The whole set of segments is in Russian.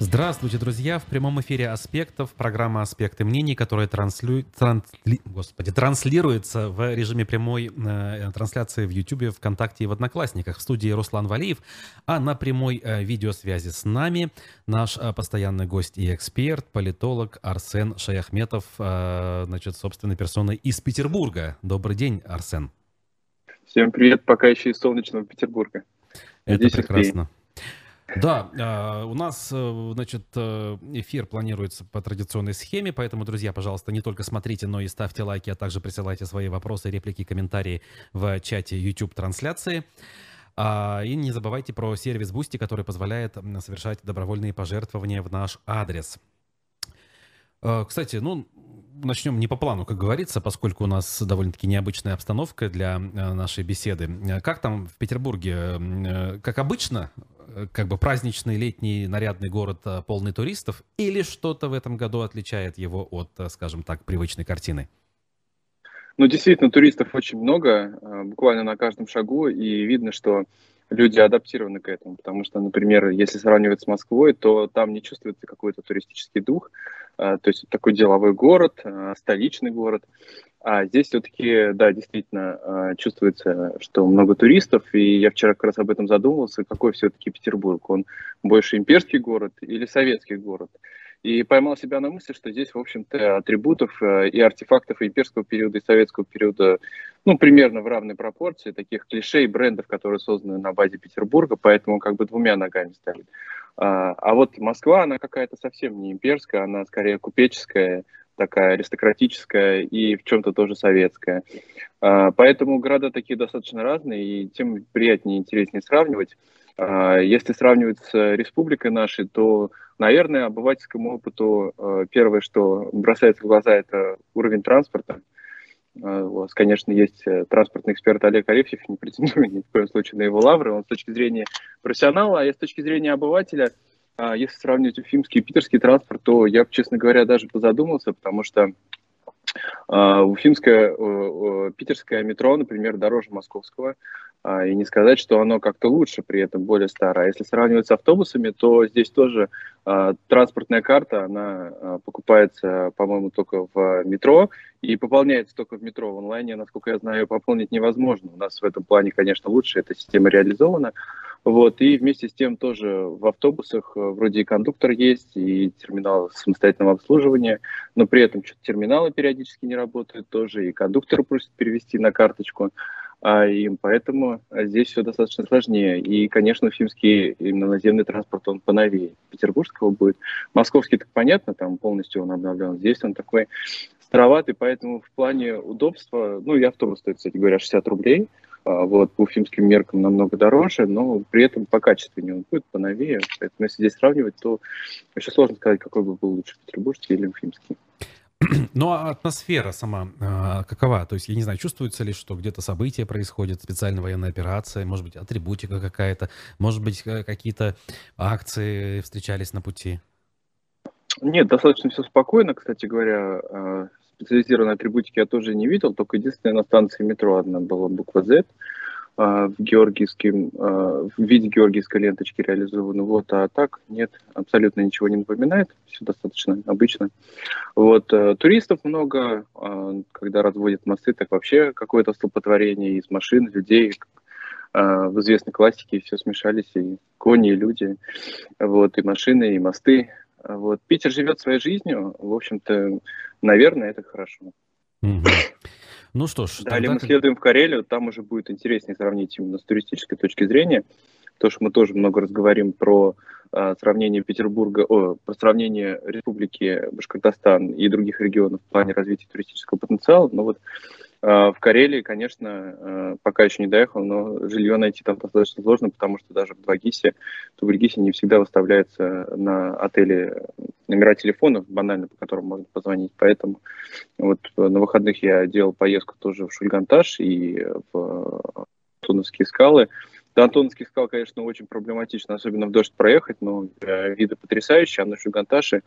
Здравствуйте, друзья! В прямом эфире «Аспектов» программа «Аспекты мнений», которая транслю... трансли... Господи, транслируется в режиме прямой э, трансляции в YouTube, ВКонтакте и в Одноклассниках. В студии Руслан Валиев, а на прямой э, видеосвязи с нами наш э, постоянный гость и эксперт, политолог Арсен Шаяхметов, э, значит, собственной персоной из Петербурга. Добрый день, Арсен. Всем привет, пока еще из солнечного Петербурга. Это Надеюсь, прекрасно. Успеем. Да, а, у нас, э, значит, э, эфир планируется по традиционной схеме, поэтому, друзья, пожалуйста, не только смотрите, но и ставьте лайки, а также присылайте свои вопросы, реплики, комментарии в чате YouTube-трансляции. А, и не забывайте про сервис Boosty, который позволяет совершать добровольные пожертвования в наш адрес. Э, кстати, ну, начнем не по плану, как говорится, поскольку у нас довольно-таки необычная обстановка для нашей беседы. Как там в Петербурге? Как обычно, Э, как бы праздничный летний нарядный город, э, полный туристов, или что-то в этом году отличает его от, э, скажем так, привычной картины? Ну, действительно, туристов очень много, буквально на каждом шагу, и видно, что люди адаптированы к этому, потому что, например, если сравнивать с Москвой, то там не чувствуется какой-то туристический дух, то есть такой деловой город, столичный город, а здесь все-таки, да, действительно а, чувствуется, что много туристов, и я вчера как раз об этом задумывался, какой все-таки Петербург, он больше имперский город или советский город. И поймал себя на мысли, что здесь, в общем-то, атрибутов э, и артефактов имперского периода, и советского периода, ну, примерно в равной пропорции, таких клишей, брендов, которые созданы на базе Петербурга, поэтому как бы двумя ногами стоит. А, а вот Москва, она какая-то совсем не имперская, она скорее купеческая, такая аристократическая и в чем-то тоже советская. А, поэтому города такие достаточно разные, и тем приятнее и интереснее сравнивать. А, если сравнивать с республикой нашей, то, наверное, обывательскому опыту а, первое, что бросается в глаза, это уровень транспорта. У вас, конечно, есть э, транспортный эксперт Олег Арефьев, не претендую ни в коем случае на его лавры. Он с точки зрения профессионала, а я с точки зрения обывателя – если сравнивать уфимский и питерский транспорт, то я, честно говоря, даже позадумался, потому что Uh, уфимское, uh, питерское метро, например, дороже московского, uh, и не сказать, что оно как-то лучше, при этом более старое. А если сравнивать с автобусами, то здесь тоже транспортная карта, она покупается, по-моему, только в метро и пополняется только в метро. В онлайне, насколько я знаю, пополнить невозможно. У нас в этом плане, конечно, лучше эта система реализована. Вот, и вместе с тем тоже в автобусах э, вроде и кондуктор есть, и терминал самостоятельного обслуживания, но при этом что-то терминалы периодически не работают тоже, и кондуктор просят перевести на карточку, а им поэтому здесь все достаточно сложнее. И, конечно, фимский именно наземный транспорт, он поновее петербургского будет. Московский, так понятно, там полностью он обновлен. Здесь он такой староватый, поэтому в плане удобства, ну и автобус стоит, кстати говоря, 60 рублей, вот, по уфимским меркам намного дороже, но при этом по качественнее он будет, поновее. Поэтому если здесь сравнивать, то еще сложно сказать, какой бы был лучше, петербургский или уфимский. Ну, а атмосфера сама э, какова? То есть, я не знаю, чувствуется ли, что где-то события происходят, специальная военная операция, может быть, атрибутика какая-то, может быть, какие-то акции встречались на пути? Нет, достаточно все спокойно, кстати говоря. А, специализированной атрибутики я тоже не видел, только единственное на станции метро одна была буква Z а, в георгиевском, а, в виде георгиевской ленточки реализована. Вот, а так нет, абсолютно ничего не напоминает, все достаточно обычно. Вот, а, туристов много, когда разводят мосты, так вообще какое-то столпотворение из машин, людей, в известной классике все смешались, и кони, и люди, вот, и машины, и мосты, вот. Питер живет своей жизнью, в общем-то, наверное, это хорошо. Ну что ж. Далее мы следуем в Карелию, там уже будет интереснее сравнить именно с туристической точки зрения, то, что мы тоже много разговариваем про а, сравнение Петербурга, о, про сравнение Республики Башкортостан и других регионов в плане развития туристического потенциала, но вот в Карелии, конечно, а, пока еще не доехал, но жилье найти там достаточно сложно, потому что даже в Двагисе, в Ильгисе не всегда выставляются на отеле номера телефонов, банально, по которым можно позвонить. Поэтому вот на выходных я делал поездку тоже в Шульганташ и в Туновские скалы. До Антоновских скал, конечно, очень проблематично, особенно в дождь проехать, но э, виды потрясающие, а на Шульганташе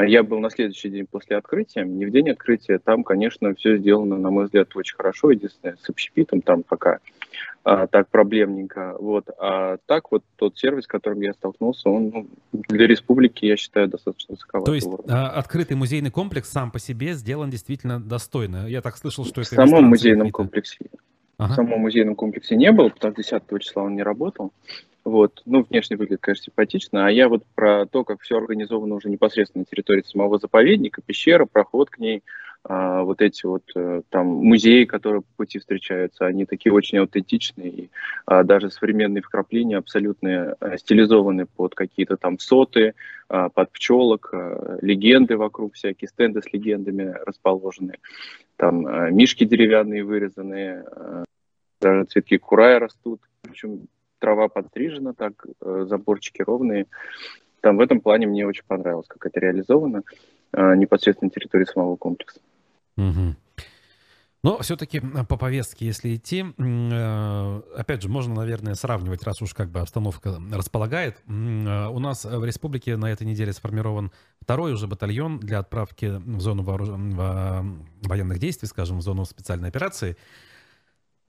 я был на следующий день после открытия, не в день открытия. Там, конечно, все сделано, на мой взгляд, очень хорошо. Единственное, с общепитом там пока а, так проблемненько. Вот. А так вот тот сервис, с которым я столкнулся, он ну, для республики, я считаю, достаточно высоковатый. То есть а, открытый музейный комплекс сам по себе сделан действительно достойно. Я так слышал, что это... В самом музейном комплексе. Ага. В самом музейном комплексе не был, потому что 10 числа он не работал. Вот. Ну, внешне выглядит, конечно, симпатично. А я вот про то, как все организовано уже непосредственно на территории самого заповедника, пещера, проход к ней, а, вот эти вот э, там музеи, которые по пути встречаются, они такие очень аутентичные, и а, даже современные вкрапления абсолютно а, стилизованы под какие-то там соты, а, под пчелок, а, легенды вокруг, всякие стенды с легендами расположены, там мишки деревянные вырезанные, даже цветки курая растут, причем трава подстрижена, так э, заборчики ровные. Там в этом плане мне очень понравилось, как это реализовано э, непосредственно на территории самого комплекса. Угу. Но все-таки по повестке, если идти, э, опять же, можно, наверное, сравнивать, раз уж как бы обстановка располагает. У нас в республике на этой неделе сформирован второй уже батальон для отправки в зону вооруж... военных действий, скажем, в зону специальной операции.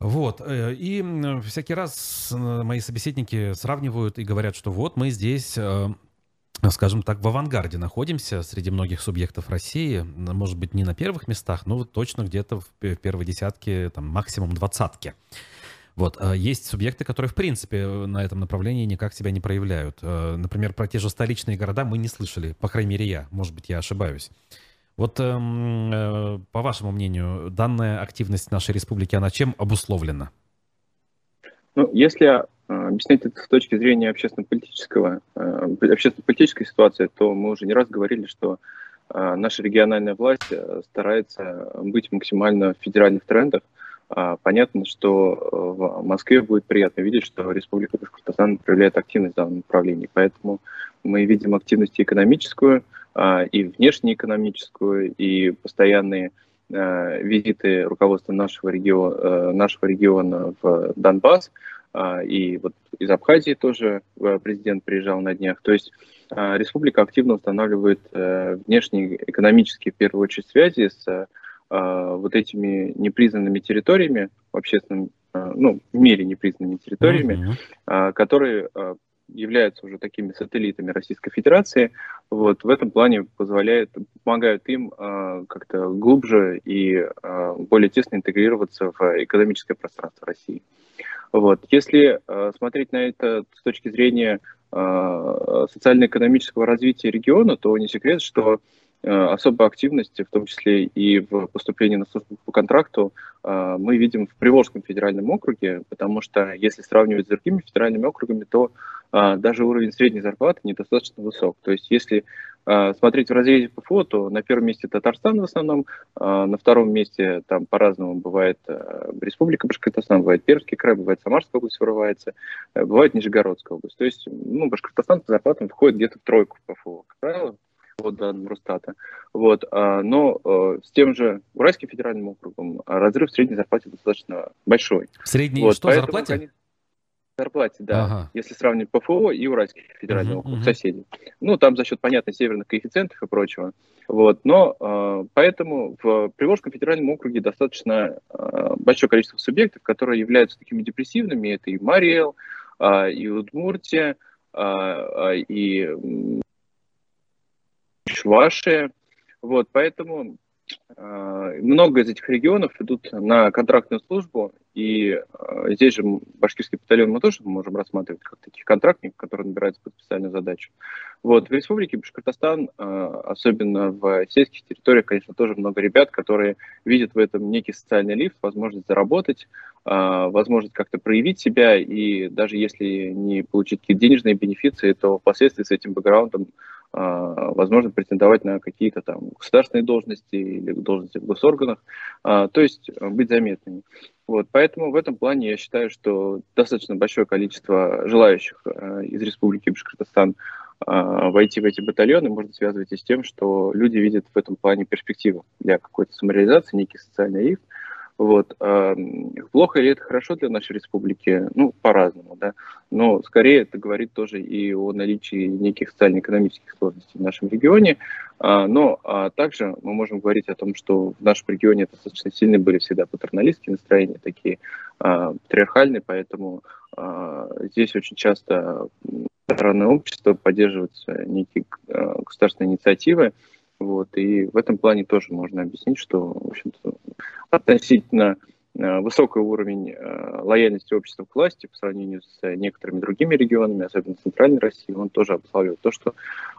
Вот. Э, и всякий раз э, мои собеседники сравнивают и говорят, что вот мы здесь э, скажем так, в авангарде находимся среди многих субъектов России. Может быть, не на первых местах, но точно где-то в первой десятке, там, максимум двадцатке. Вот. Есть субъекты, которые, в принципе, на этом направлении никак себя не проявляют. Например, про те же столичные города мы не слышали, по крайней мере, я. Может быть, я ошибаюсь. Вот эм, э, по вашему мнению, данная активность нашей республики, она чем обусловлена? Ну, если э, объяснять это с точки зрения общественно-политического, э, общественно-политической ситуации, то мы уже не раз говорили, что наша региональная власть старается быть максимально в федеральных трендах. Э, понятно, что в Москве будет приятно видеть, что Республика Башкортостан проявляет активность в данном направлении. Поэтому мы видим активность экономическую, а, и внешнеэкономическую, и постоянные а, визиты руководства нашего региона, э, нашего региона в Донбасс, а, и вот из Абхазии тоже э, президент приезжал на днях. То есть республика активно устанавливает э, внешние экономические, в первую очередь, связи с вот этими непризнанными территориями в общественном, ну, в мире непризнанными территориями, mm-hmm. которые являются уже такими сателлитами Российской Федерации, вот в этом плане позволяет, помогают им э, как-то глубже и э, более тесно интегрироваться в экономическое пространство России. Вот. Если э, смотреть на это с точки зрения э, социально-экономического развития региона, то не секрет, что Э, особой активности, в том числе и в поступлении на службу по контракту, э, мы видим в Приволжском федеральном округе, потому что если сравнивать с другими федеральными округами, то э, даже уровень средней зарплаты недостаточно высок. То есть если смотреть в разрезе ПФО, то на первом месте Татарстан в основном, на втором месте там по-разному бывает Республика Башкортостан, бывает Пермский край, бывает Самарская область вырывается, бывает Нижегородская область. То есть ну, Башкортостан по зарплатам входит где-то в тройку в ПФО, как правило по данным Росстата. Вот, а, но э, с тем же Уральским федеральным округом разрыв в средней зарплате достаточно большой. В средней вот, что, поэтому, зарплате? Конечно, зарплате, да. Ага. Если сравнить ПФО и Уральский федеральный uh-huh, округ, uh-huh. соседи. Ну, там за счет, понятно, северных коэффициентов и прочего. Вот, но э, поэтому в Приволжском федеральном округе достаточно э, большое количество субъектов, которые являются такими депрессивными. Это и Мариэл, э, и Удмуртия, э, и ваши. Вот, поэтому э, много из этих регионов идут на контрактную службу, и э, здесь же башкирский батальон мы тоже можем рассматривать как таких контрактников, которые набираются под специальную задачу. Вот, в Республике Башкортостан, э, особенно в сельских территориях, конечно, тоже много ребят, которые видят в этом некий социальный лифт, возможность заработать, возможность как-то проявить себя, и даже если не получить какие-то денежные бенефиции, то впоследствии с этим бэкграундом а, возможно претендовать на какие-то там государственные должности или должности в госорганах, а, то есть э, быть заметными. Вот, поэтому в этом плане я считаю, что достаточно большое количество желающих из Республики Башкортостан а, войти в эти батальоны можно связывать и с тем, что люди видят в этом плане перспективу для какой-то самореализации, некий социальный лифт. Вот. Плохо ли это хорошо для нашей республики? Ну, по-разному, да. Но скорее это говорит тоже и о наличии неких социально-экономических сложностей в нашем регионе. А, но а также мы можем говорить о том, что в нашем регионе достаточно сильные были всегда патерналистские настроения, такие а, патриархальные, поэтому здесь очень часто стороны общества поддерживаются некие государственные инициативы, вот, и в этом плане тоже можно объяснить, что, в общем-то, относительно Э, высокий уровень э, лояльности общества к власти по сравнению с некоторыми другими регионами, особенно Центральной России, он тоже обуславливает то, что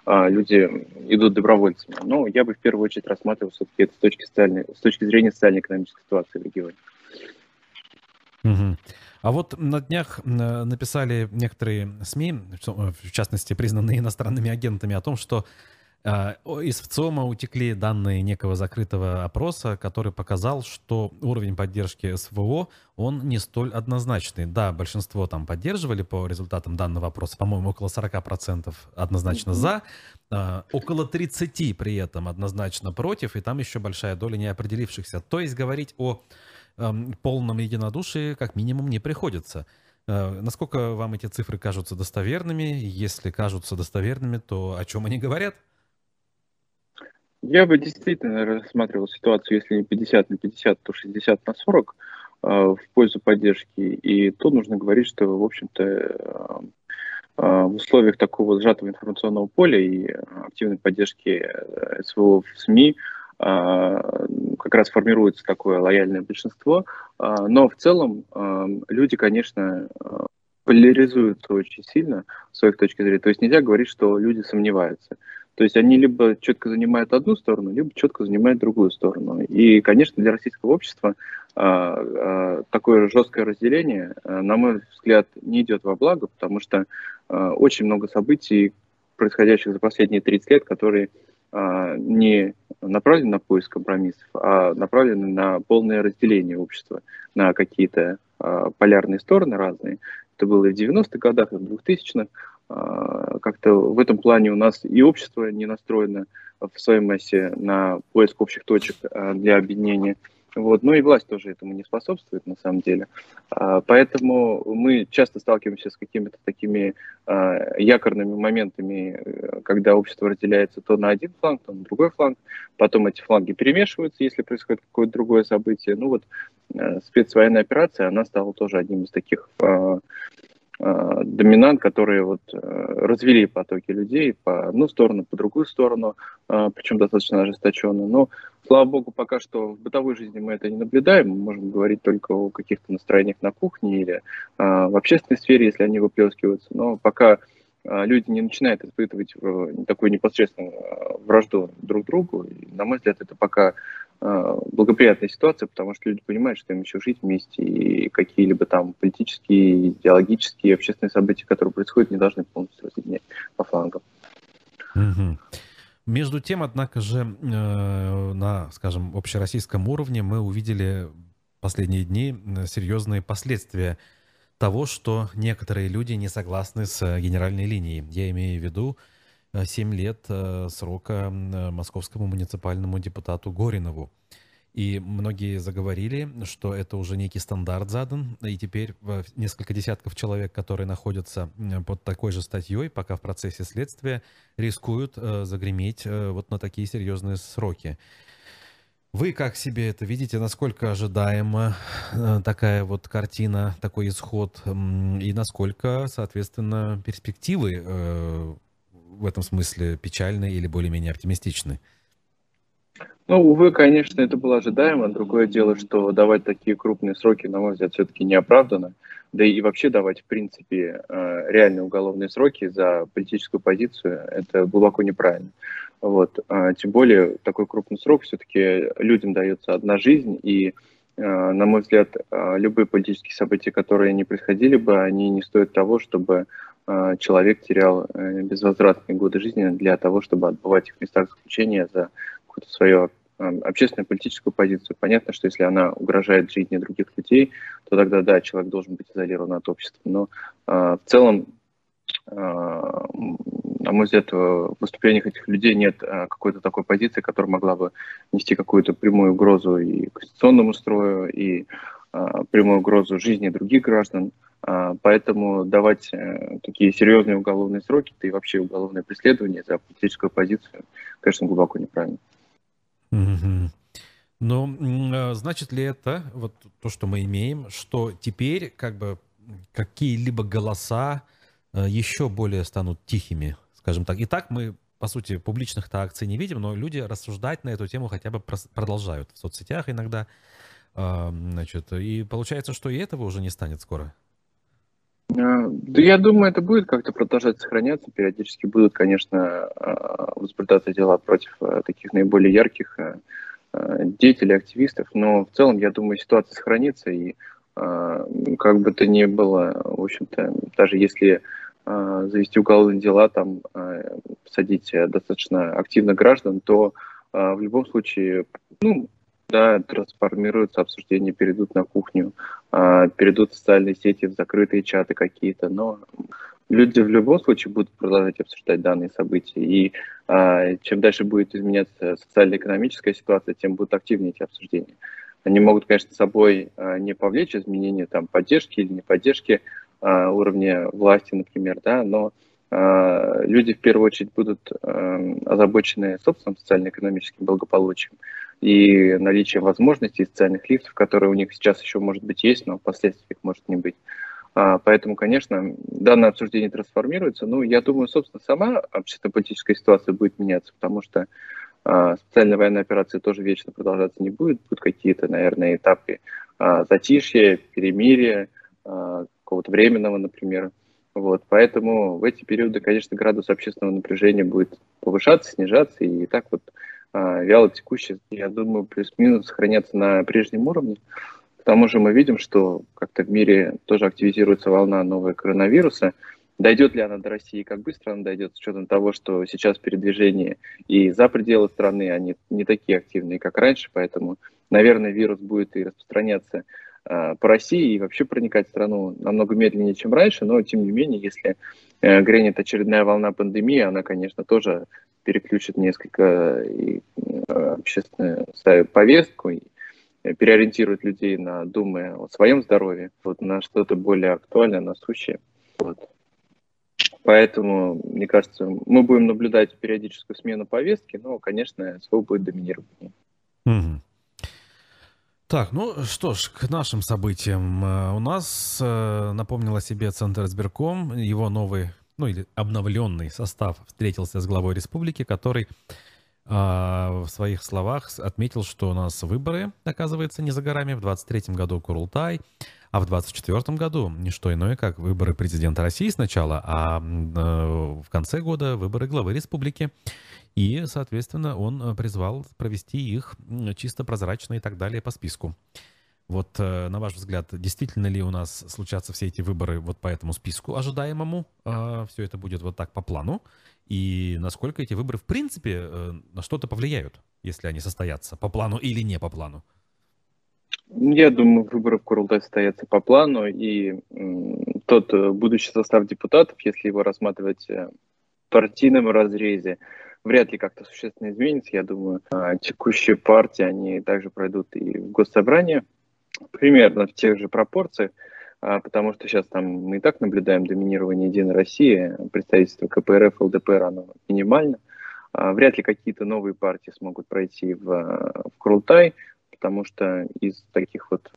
э, люди идут добровольцами. Но я бы в первую очередь рассматривал все-таки это с точки, социальной, с точки зрения социально-экономической ситуации в регионе. Угу. А вот на днях написали некоторые СМИ, в частности признанные иностранными агентами, о том, что из ВЦИОМа утекли данные некого закрытого опроса, который показал, что уровень поддержки СВО, он не столь однозначный. Да, большинство там поддерживали по результатам данного опроса, по-моему, около 40% однозначно за, а, около 30% при этом однозначно против, и там еще большая доля неопределившихся. То есть говорить о полном единодушии как минимум не приходится. А, насколько вам эти цифры кажутся достоверными? Если кажутся достоверными, то о чем они говорят? Я бы действительно рассматривал ситуацию, если не 50 на 50, то 60 на 40 э, в пользу поддержки. И тут нужно говорить, что, в общем-то, э, э, в условиях такого сжатого информационного поля и активной поддержки СВО в СМИ как раз формируется такое лояльное большинство. Но в целом люди, конечно, поляризуются очень сильно с своих точки зрения. То есть нельзя говорить, что люди сомневаются. То есть они либо четко занимают одну сторону, либо четко занимают другую сторону. И, конечно, для российского общества а, а, такое жесткое разделение, а, на мой взгляд, не идет во благо, потому что а, очень много событий, происходящих за последние 30 лет, которые не направлены на поиск компромиссов, а направлены на полное разделение общества на какие-то полярные стороны разные. Это было и в 90-х годах, и в 2000-х. А, как-то в этом плане у нас и общество не настроено в своей массе на поиск общих точек а, для объединения. Вот. Ну и власть тоже этому не способствует на самом деле. А, поэтому мы часто сталкиваемся с какими-то такими якорными моментами, когда общество разделяется то на один фланг, то на другой фланг. Потом эти фланги перемешиваются, если происходит какое-то другое событие. Ну вот спецвоенная операция, она стала тоже одним из таких Э, доминант, которые вот э, развели потоки людей по одну сторону, по другую сторону, э, причем достаточно ожесточенно. Но, слава богу, пока что в бытовой жизни мы это не наблюдаем. Мы можем говорить только о каких-то настроениях на кухне или в общественной сфере, если они выплескиваются. Но пока люди не начинают испытывать такую непосредственную вражду друг другу, на мой взгляд, это пока Э, благоприятная ситуация, потому что люди понимают, что им еще жить вместе, и какие-либо там политические, идеологические, общественные события, которые происходят, не должны полностью разъединять по флангам. Угу. Между тем, однако же, э, на, скажем, общероссийском уровне мы увидели последние дни э, серьезные последствия того, что некоторые люди не согласны с генеральной линией. Я имею в виду 7 э, лет э, срока э, московскому муниципальному депутату Горинову. И многие заговорили, что это уже некий стандарт задан, и теперь несколько десятков человек, которые находятся под такой же статьей, пока в процессе следствия, рискуют загреметь вот на такие серьезные сроки. Вы как себе это видите? Насколько ожидаема такая вот картина, такой исход? И насколько, соответственно, перспективы в этом смысле печальны или более-менее оптимистичны? Ну, увы, конечно, это было ожидаемо. Другое дело, что давать такие крупные сроки, на мой взгляд, все-таки не оправдано. Да и вообще давать, в принципе, э, реальные уголовные сроки за политическую позицию, это глубоко неправильно. Вот. А тем более, такой крупный срок все-таки людям дается одна жизнь, и, э, на мой взгляд, э, любые политические события, которые не происходили бы, они не стоят того, чтобы человек терял э, безвозвратные годы жизни для того, чтобы отбывать их в местах заключения за какую-то свою а, общественную политическую позицию. Понятно, что если она угрожает жизни других людей, то тогда, да, человек должен быть изолирован от общества. Но э, в целом на мой взгляд, в выступлениях этих людей нет какой-то такой позиции, которая могла бы нести какую-то прямую угрозу и конституционному строю, и прямую угрозу жизни других граждан. Поэтому давать э, такие серьезные уголовные сроки, да и вообще уголовное преследование за политическую позицию, конечно, глубоко неправильно. Mm-hmm. Но а, значит ли это, вот то, что мы имеем, что теперь как бы какие-либо голоса э, еще более станут тихими, скажем так. И так мы, по сути, публичных-то акций не видим, но люди рассуждать на эту тему хотя бы продолжают в соцсетях иногда. А, значит, и получается, что и этого уже не станет скоро. А, да я думаю, это будет как-то продолжать сохраняться. Периодически будут, конечно, возбуждаться дела против таких наиболее ярких Э, деятелей, активистов, но в целом, я думаю, ситуация сохранится, и э, как бы то ни было, в общем-то, даже если э, завести уголовные дела, там, садить достаточно активно граждан, то в любом случае, ну, да, трансформируются обсуждения, перейдут на кухню, перейдут в социальные сети, в закрытые чаты какие-то, но люди в любом случае будут продолжать обсуждать данные события. И а, чем дальше будет изменяться социально-экономическая ситуация, тем будут активнее эти обсуждения. Они могут, конечно, с собой а, не повлечь изменения там, поддержки или не поддержки а, уровня власти, например, да, но а, люди в первую очередь будут а, озабочены собственным социально-экономическим благополучием и наличием возможностей социальных лифтов, которые у них сейчас еще, может быть, есть, но впоследствии их может не быть. А, поэтому, конечно, данное обсуждение трансформируется. Ну, я думаю, собственно, сама общественно-политическая ситуация будет меняться, потому что а, специальная военная операция тоже вечно продолжаться не будет. Будут какие-то, наверное, этапы а, затишья, перемирия, какого-то временного, например. Вот, поэтому в эти периоды, конечно, градус общественного напряжения будет повышаться, снижаться, и так вот вяло текущий, я думаю, плюс-минус сохраняться на прежнем уровне. К тому же мы видим, что как-то в мире тоже активизируется волна нового коронавируса. Дойдет ли она до России, как быстро она дойдет, с учетом того, что сейчас передвижения и за пределы страны, они не такие активные, как раньше, поэтому, наверное, вирус будет и распространяться э, по России и вообще проникать в страну намного медленнее, чем раньше, но, тем не менее, если э, грянет очередная волна пандемии, она, конечно, тоже переключит несколько и, э, общественную повестку, и переориентирует людей на думы о своем здоровье, вот, на что-то более актуальное, насущее. Вот. Поэтому, мне кажется, мы будем наблюдать периодическую смену повестки, но, конечно, СВО будет доминировать. Угу. Так, ну что ж, к нашим событиям. Э, у нас э, напомнил о себе Центр избирком, его новый, ну или обновленный состав встретился с главой республики, который а, в своих словах отметил, что у нас выборы, оказывается, не за горами. В 23 году Курултай, а в 24 году не что иное, как выборы президента России сначала, а э, в конце года выборы главы республики. И, соответственно, он э, призвал провести их чисто прозрачно и так далее по списку. Вот, э, на ваш взгляд, действительно ли у нас случатся все эти выборы вот по этому списку ожидаемому? А, все это будет вот так по плану? И насколько эти выборы, в принципе, э, на что-то повлияют, если они состоятся, по плану или не по плану? Я думаю, выборы в Курултай состоятся по плану, и тот э, будущий состав депутатов, если его рассматривать в партийном разрезе, вряд ли как-то существенно изменится. Я думаю, а, текущие партии, они также пройдут и в госсобрание, примерно в тех же пропорциях, а, потому что сейчас там мы и так наблюдаем доминирование Единой России, представительство КПРФ, ЛДПР, оно минимально. А, вряд ли какие-то новые партии смогут пройти в, в Крултай, потому что из таких вот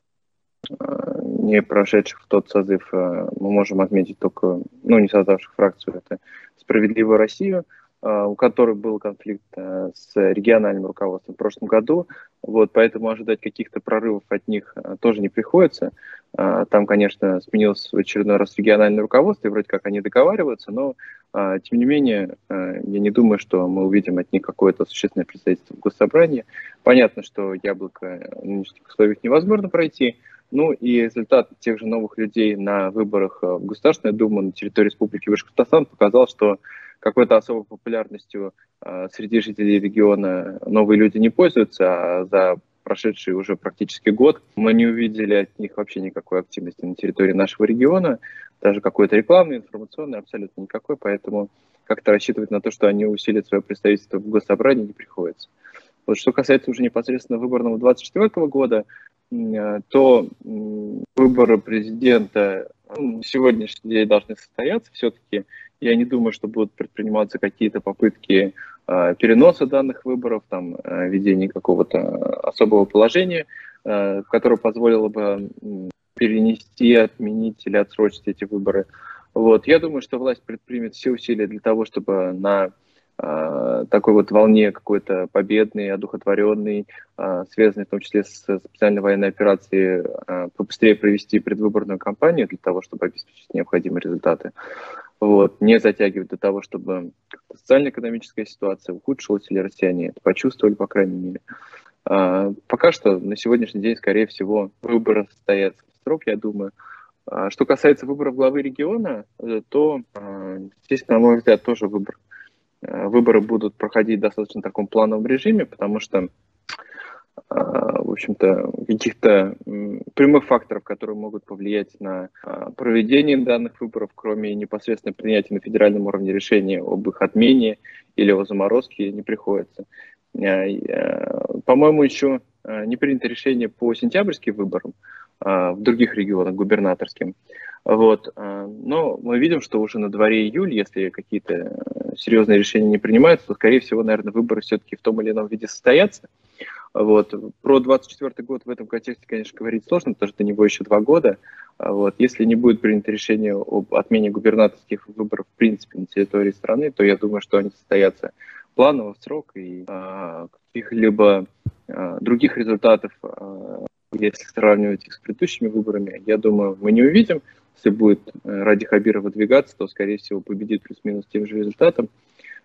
а, не прошедших в тот созыв мы можем отметить только, ну, не создавших фракцию, это «Справедливую Россию», у которых был конфликт э, с региональным руководством в прошлом году. Вот, поэтому ожидать каких-то прорывов от них э, тоже не приходится. Там, конечно, сменилось в очередной раз региональное руководство, и вроде как они договариваются, но, тем не менее, я не думаю, что мы увидим от них какое-то существенное представительство в госсобрании. Понятно, что яблоко в нынешних условиях невозможно пройти, ну и результат тех же новых людей на выборах в Государственную Думу на территории Республики Башкортостан показал, что какой-то особой популярностью э, среди жителей региона новые люди не пользуются, а за прошедший уже практически год. Мы не увидели от них вообще никакой активности на территории нашего региона, даже какой-то рекламной, информационной, абсолютно никакой, поэтому как-то рассчитывать на то, что они усилят свое представительство в госсобрании, не приходится. Вот что касается уже непосредственно выборного 2024 года, э, то выборы президента сегодняшний день должны состояться. Все-таки я не думаю, что будут предприниматься какие-то попытки э, переноса данных выборов, там, э, введения какого-то особого положения, э, которое позволило бы перенести, отменить или отсрочить эти выборы. Вот. Я думаю, что власть предпримет все усилия для того, чтобы на э, такой вот волне какой-то победный, одухотворенный, э, связанный в том числе с специальной военной операцией, э, побыстрее провести предвыборную кампанию для того, чтобы обеспечить необходимые результаты. Вот. Не затягивать до того, чтобы социально-экономическая ситуация ухудшилась или россияне это почувствовали, по крайней мере. Э, пока что на сегодняшний день, скорее всего, выборы состоятся в срок, я думаю. А что касается выборов главы региона, э, то э, здесь, на мой взгляд, тоже выбор. Э, выборы будут проходить в достаточно таком плановом режиме, потому что, в общем-то, каких-то прямых факторов, которые могут повлиять на проведение данных выборов, кроме непосредственно принятия на федеральном уровне решения об их отмене или о заморозке, не приходится. По-моему, еще не принято решение по сентябрьским выборам, в других регионах губернаторским. Вот. Но мы видим, что уже на дворе июль, если какие-то э, серьезные решения не принимаются, то, скорее всего, наверное, выборы все-таки в том или ином виде состоятся. Вот. Про 24 год в этом контексте, конечно, говорить сложно, потому что до него еще два года. А вот. Если не будет принято решение об отмене губернаторских выборов в принципе на территории страны, то я думаю, что они состоятся планово в срок и а, каких-либо а, других результатов а, если сравнивать их с предыдущими выборами, я думаю, мы не увидим. Если будет э, Ради Хабиров выдвигаться, то, скорее всего, победит плюс-минус тем же результатом.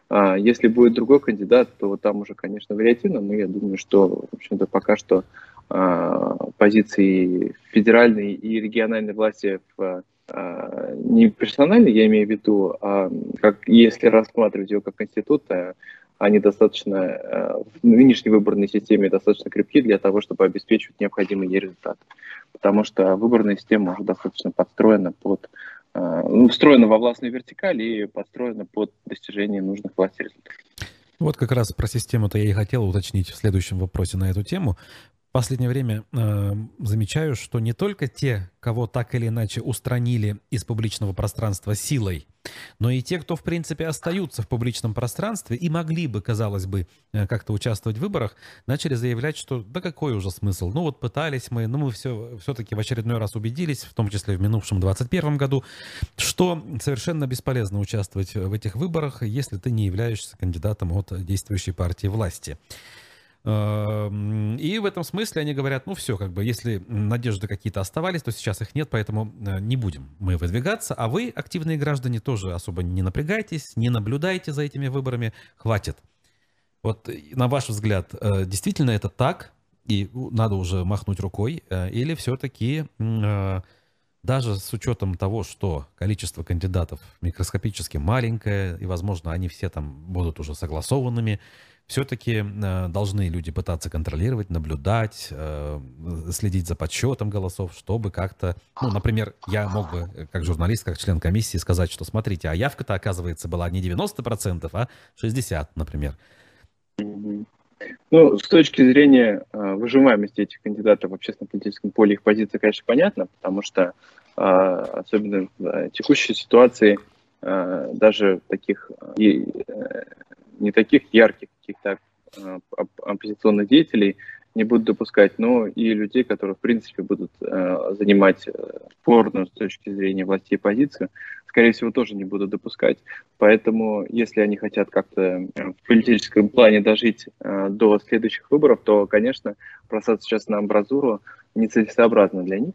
А если будет другой кандидат, то там уже, конечно, вариативно, но я думаю, что, в общем-то, пока что а, позиции федеральной и региональной власти в а, не персонально, я имею в виду, а как если рассматривать его как институт, они достаточно в нынешней выборной системе достаточно крепки для того, чтобы обеспечивать необходимый ей результат. Потому что выборная система уже достаточно подстроена под встроена во властную вертикаль и подстроена под достижение нужных власти результатов. Вот как раз про систему-то я и хотел уточнить в следующем вопросе на эту тему последнее время э, замечаю, что не только те, кого так или иначе устранили из публичного пространства силой, но и те, кто, в принципе, остаются в публичном пространстве и могли бы, казалось бы, э, как-то участвовать в выборах, начали заявлять, что да какой уже смысл? Ну вот пытались мы, но мы все, все-таки в очередной раз убедились, в том числе в минувшем 2021 году, что совершенно бесполезно участвовать в этих выборах, если ты не являешься кандидатом от действующей партии власти. Эм, и в этом смысле они говорят, ну все, как бы, если надежды какие-то оставались, то сейчас их нет, поэтому э, не будем мы выдвигаться, а вы, активные граждане, тоже особо не напрягайтесь, не наблюдайте за этими выборами, хватит. Вот э, на ваш взгляд, э, действительно это так, и надо уже махнуть рукой, или все-таки даже с учетом того, что количество кандидатов микроскопически маленькое, и, возможно, они все там будут уже согласованными, все-таки э, должны люди пытаться контролировать, наблюдать, э, следить за подсчетом голосов, чтобы как-то, ну, например, я мог бы, э, как журналист, как член комиссии, сказать, что смотрите, а явка-то, оказывается, была не 90%, а 60%, например. Ну, с точки зрения выживаемости этих кандидатов в общественно-политическом поле, их позиция, конечно, понятна, потому что особенно в текущей ситуации даже таких не таких ярких каких-то а, оппозиционных деятелей не будут допускать, но и людей, которые, в принципе, будут э, занимать спорную с точки зрения власти позицию, скорее всего, тоже не будут допускать. Поэтому, если они хотят как-то в политическом плане дожить э, до следующих выборов, то, конечно, бросаться сейчас на амбразуру нецелесообразно для них.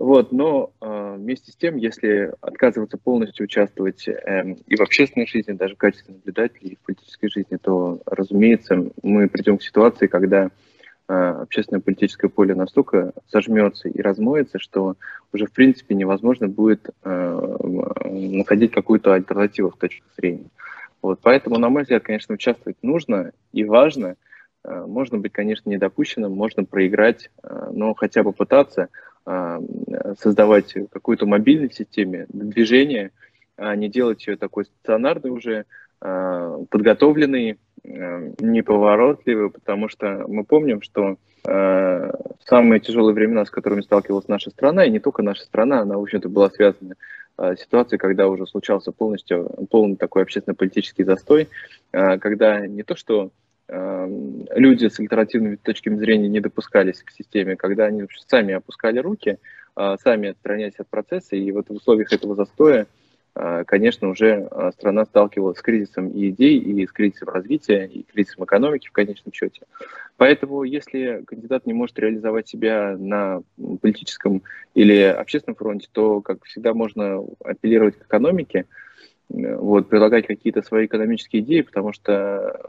Вот, но э, вместе с тем, если отказываться полностью участвовать э, и в общественной жизни, даже в качестве наблюдателей, и в политической жизни, то, разумеется, мы придем к ситуации, когда э, общественное политическое поле настолько сожмется и размоется, что уже в принципе невозможно будет э, находить какую-то альтернативу в точке зрения. Вот, поэтому, на мой взгляд, конечно, участвовать нужно и важно, можно быть, конечно, недопущенным, можно проиграть, но хотя бы пытаться создавать какую-то мобильную системе движения, а не делать ее такой стационарной уже, подготовленной, неповоротливой, потому что мы помним, что самые тяжелые времена, с которыми сталкивалась наша страна, и не только наша страна, она, в общем-то, была связана с ситуацией, когда уже случался полностью полный такой общественно-политический застой, когда не то, что люди с альтернативными точками зрения не допускались к системе, когда они сами опускали руки, сами отстранялись от процесса, и вот в условиях этого застоя а, конечно, уже а, страна сталкивалась с кризисом и идей, и с кризисом развития, и кризисом экономики в конечном счете. Поэтому, если кандидат не может реализовать себя на политическом или общественном фронте, то, как всегда, можно апеллировать к экономике, вот, предлагать какие-то свои экономические идеи, потому что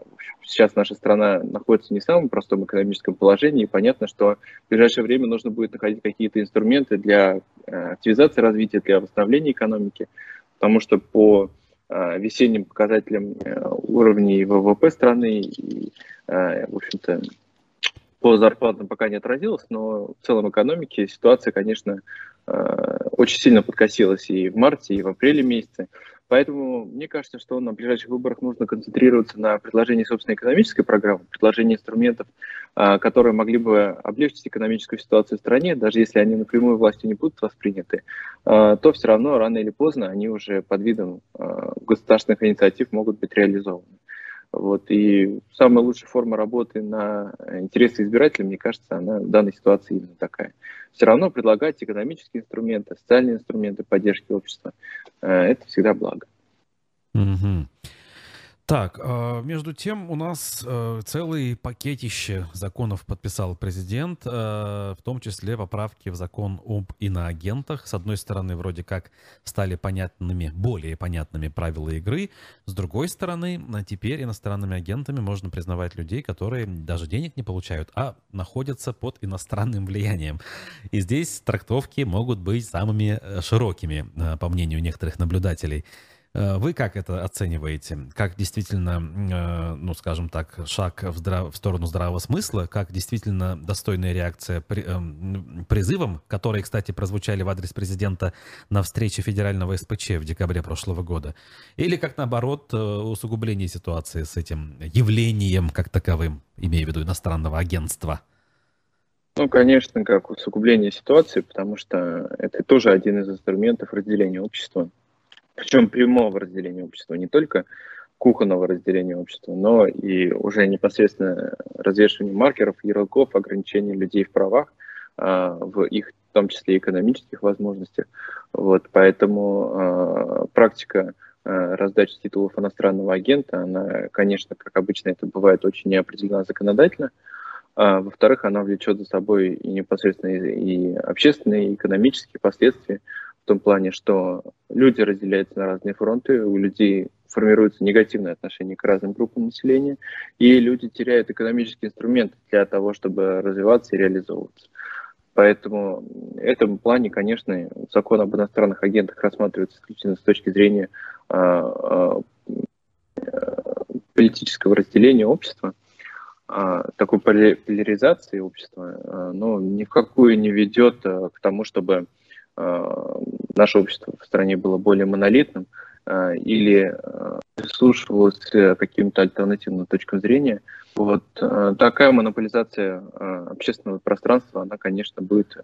сейчас наша страна находится не в самом простом экономическом положении, и понятно, что в ближайшее время нужно будет находить какие-то инструменты для э, активизации развития, для восстановления экономики потому что по а, весенним показателям э, уровней ВВП страны и, в общем-то, по зарплатам пока не отразилось, но в целом экономике ситуация, конечно, очень сильно подкосилась и в марте, и в апреле месяце. Поэтому мне кажется, что на ближайших выборах нужно концентрироваться на предложении собственной экономической программы, предложении инструментов, а, которые могли бы облегчить экономическую ситуацию в стране, даже если они напрямую властью не будут восприняты, а, то все равно рано или поздно они уже под видом а, государственных инициатив могут быть реализованы. Вот. И самая лучшая форма работы на интересы избирателей, мне кажется, она в данной ситуации именно такая. Все равно предлагать экономические инструменты, социальные инструменты поддержки общества, э, это всегда благо. Угу. Так, а, между тем у нас э, целый пакетище законов подписал президент, э, в том числе поправки в закон об иноагентах. С одной стороны, вроде как стали понятными, более понятными правила игры. С другой стороны, теперь иностранными агентами можно признавать людей, которые даже денег не получают, а находятся под иностранным влиянием. И здесь трактовки могут быть самыми э, широкими, по мнению некоторых наблюдателей. Э, вы как это оцениваете? Как действительно, э, ну, скажем так, шаг в, здрав... в сторону здравого смысла, как действительно достойная реакция при... Эм, призывам, которые, кстати, прозвучали в адрес президента на встрече федерального СПЧ в декабре прошлого года? Или как, наоборот, э, усугубление ситуации с этим явлением как таковым, имею в виду иностранного агентства? Ну, конечно, как усугубление ситуации, потому что это тоже один из инструментов разделения общества причем прямого разделения общества, не только кухонного разделения общества, но и уже непосредственно развешивания маркеров, ярлыков, ограничения людей в правах, а, в их, в том числе, экономических возможностях. Вот, поэтому э, практика э, раздачи титулов иностранного агента, она, конечно, как обычно это бывает, очень неопределена законодательно. А, во-вторых, она влечет за собой и непосредственно и общественные, и экономические последствия в том плане, что люди разделяются на разные фронты, у людей формируется негативное отношение к разным группам населения, и люди теряют экономические инструменты для того, чтобы развиваться и реализовываться. Поэтому в этом плане, конечно, закон об иностранных агентах рассматривается исключительно с точки зрения а, а, политического разделения общества, а, такой поляризации общества, но ни в какую не ведет к тому, чтобы наше общество в стране было более монолитным э, или э, прислушивалось к каким-то альтернативным точкам зрения. Вот такая монополизация общественного пространства, она, конечно, будет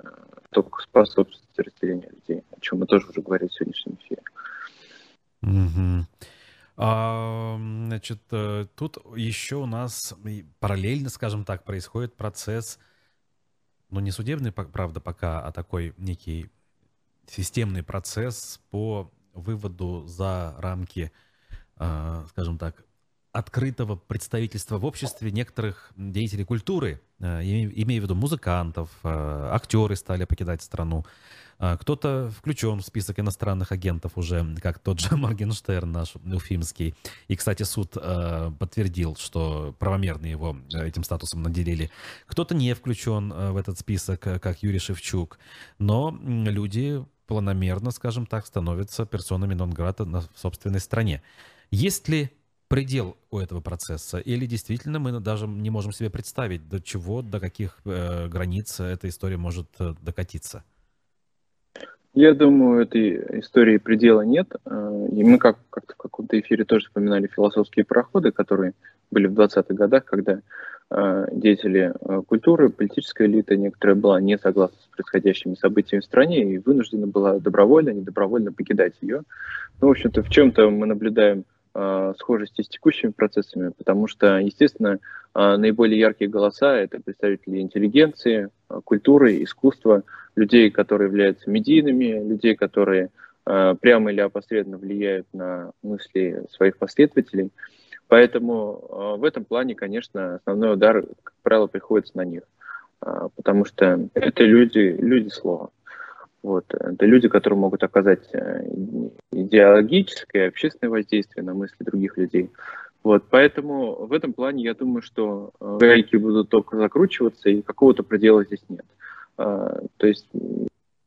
только способствовать разделению людей, о чем мы тоже уже говорили в сегодняшнем эфире. А, значит, тут еще у нас параллельно, скажем так, происходит процесс, ну не судебный, правда, пока, а такой некий системный процесс по выводу за рамки, а, скажем так, открытого представительства в обществе некоторых деятелей культуры, а, имею в виду музыкантов, а, актеры стали покидать страну. Кто-то включен в список иностранных агентов уже, как тот же Моргенштерн наш уфимский. И, кстати, суд подтвердил, что правомерно его этим статусом наделили. Кто-то не включен в этот список, как Юрий Шевчук. Но люди планомерно, скажем так, становятся персонами нон-грата на собственной стране. Есть ли предел у этого процесса? Или действительно мы даже не можем себе представить, до чего, до каких э, границ эта история может э, докатиться? Я думаю, этой истории предела нет. Э, и мы как, как в каком-то эфире тоже вспоминали философские проходы, которые были в 20-х годах, когда деятели э, культуры, политическая элита некоторая была не согласна с происходящими событиями в стране и вынуждена была добровольно, недобровольно покидать ее. Ну, в общем-то, в чем-то мы наблюдаем схожести с текущими процессами, потому что, естественно, наиболее яркие голоса – это представители интеллигенции, культуры, искусства, людей, которые являются медийными, людей, которые э, прямо или опосредованно влияют на мысли своих последователей. Поэтому э, в этом плане, конечно, основной удар, как правило, приходится на них, э, потому что это люди, люди слова. Вот. Это люди, которые могут оказать э, идеологическое, общественное воздействие на мысли других людей. Вот, поэтому в этом плане я думаю, что э, гайки будут только закручиваться, и какого-то предела здесь нет. А, то есть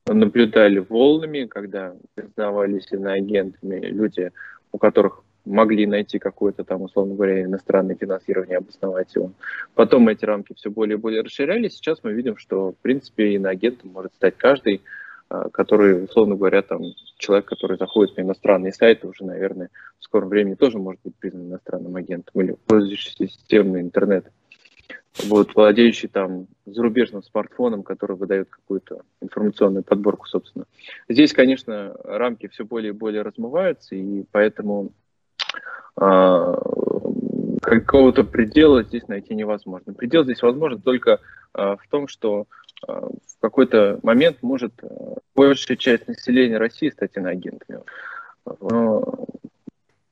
наблюдали волнами, когда признавались иноагентами люди, у которых могли найти какое-то там, условно говоря, иностранное финансирование, обосновать его. Потом эти рамки все более и более расширялись. Сейчас мы видим, что, в принципе, иноагентом может стать каждый, а, который, условно говоря, там, человек, который заходит на иностранные сайты, уже, наверное, в скором времени тоже может быть признан иностранным агентом или пользующийся системой интернета вот, владеющий там зарубежным смартфоном, который выдает какую-то информационную подборку, собственно. Здесь, конечно, рамки все более и более размываются, и поэтому какого-то предела здесь найти невозможно. Предел здесь возможен только э, в том, что э, в какой-то момент может большая часть населения России стать иноагентами. Но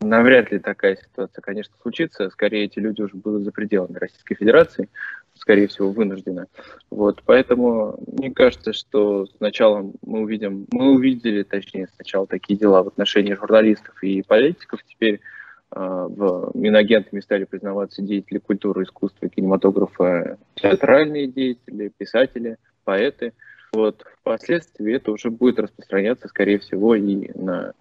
навряд ли такая ситуация, конечно, случится. Скорее, эти люди уже будут за пределами Российской Федерации, скорее всего, вынуждены. Вот, поэтому мне кажется, что сначала мы увидим, мы увидели, точнее, сначала такие дела в отношении журналистов и политиков, теперь э, в Минагентами стали признаваться деятели культуры, искусства, кинематографа, театральные деятели, писатели, поэты. Вот, впоследствии это уже будет распространяться, скорее всего, и на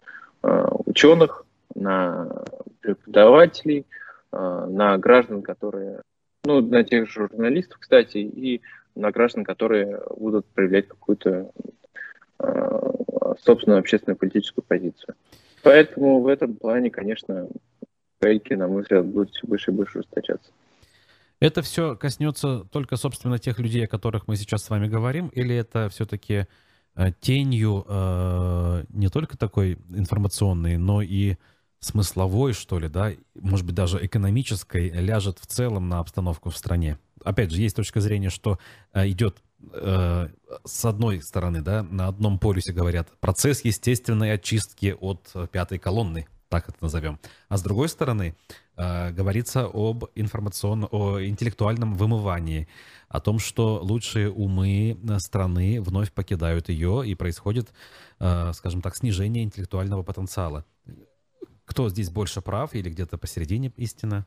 э, ученых, на преподавателей, а, на граждан, которые, ну, на тех же журналистов, кстати, и на граждан, которые будут проявлять какую-то а, собственную общественную политическую позицию. Поэтому в этом плане, конечно, гайки, на мой взгляд, будут все больше и больше ужесточаться. Это все коснется только, собственно, тех людей, о которых мы сейчас с вами говорим, или это все-таки э, тенью э, не только такой информационной, но и смысловой, что ли, да, может быть, даже экономической, ляжет в целом на обстановку в стране. Опять же, есть точка зрения, что э, идет э, с одной стороны, да, на одном полюсе говорят, процесс естественной очистки от пятой колонны, так это назовем. А с другой стороны, э, говорится об информационном, о интеллектуальном вымывании, о том, что лучшие умы страны вновь покидают ее, и происходит, скажем так, снижение интеллектуального потенциала. Кто здесь больше прав или где-то посередине истина?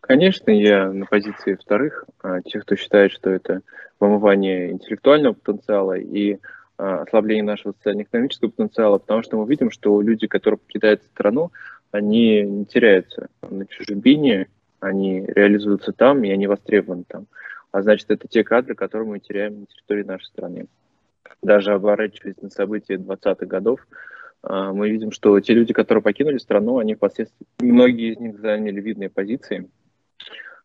Конечно, я на позиции вторых, а, тех, кто считает, что это вымывание интеллектуального потенциала и а, ослабление нашего социально-экономического потенциала, потому что мы видим, что люди, которые покидают страну, они не теряются на чужбине, они реализуются там, и они востребованы там. А значит, это те кадры, которые мы теряем на территории нашей страны. Даже оборачиваясь на события 20-х годов, мы видим, что те люди, которые покинули страну, они впоследствии, многие из них заняли видные позиции,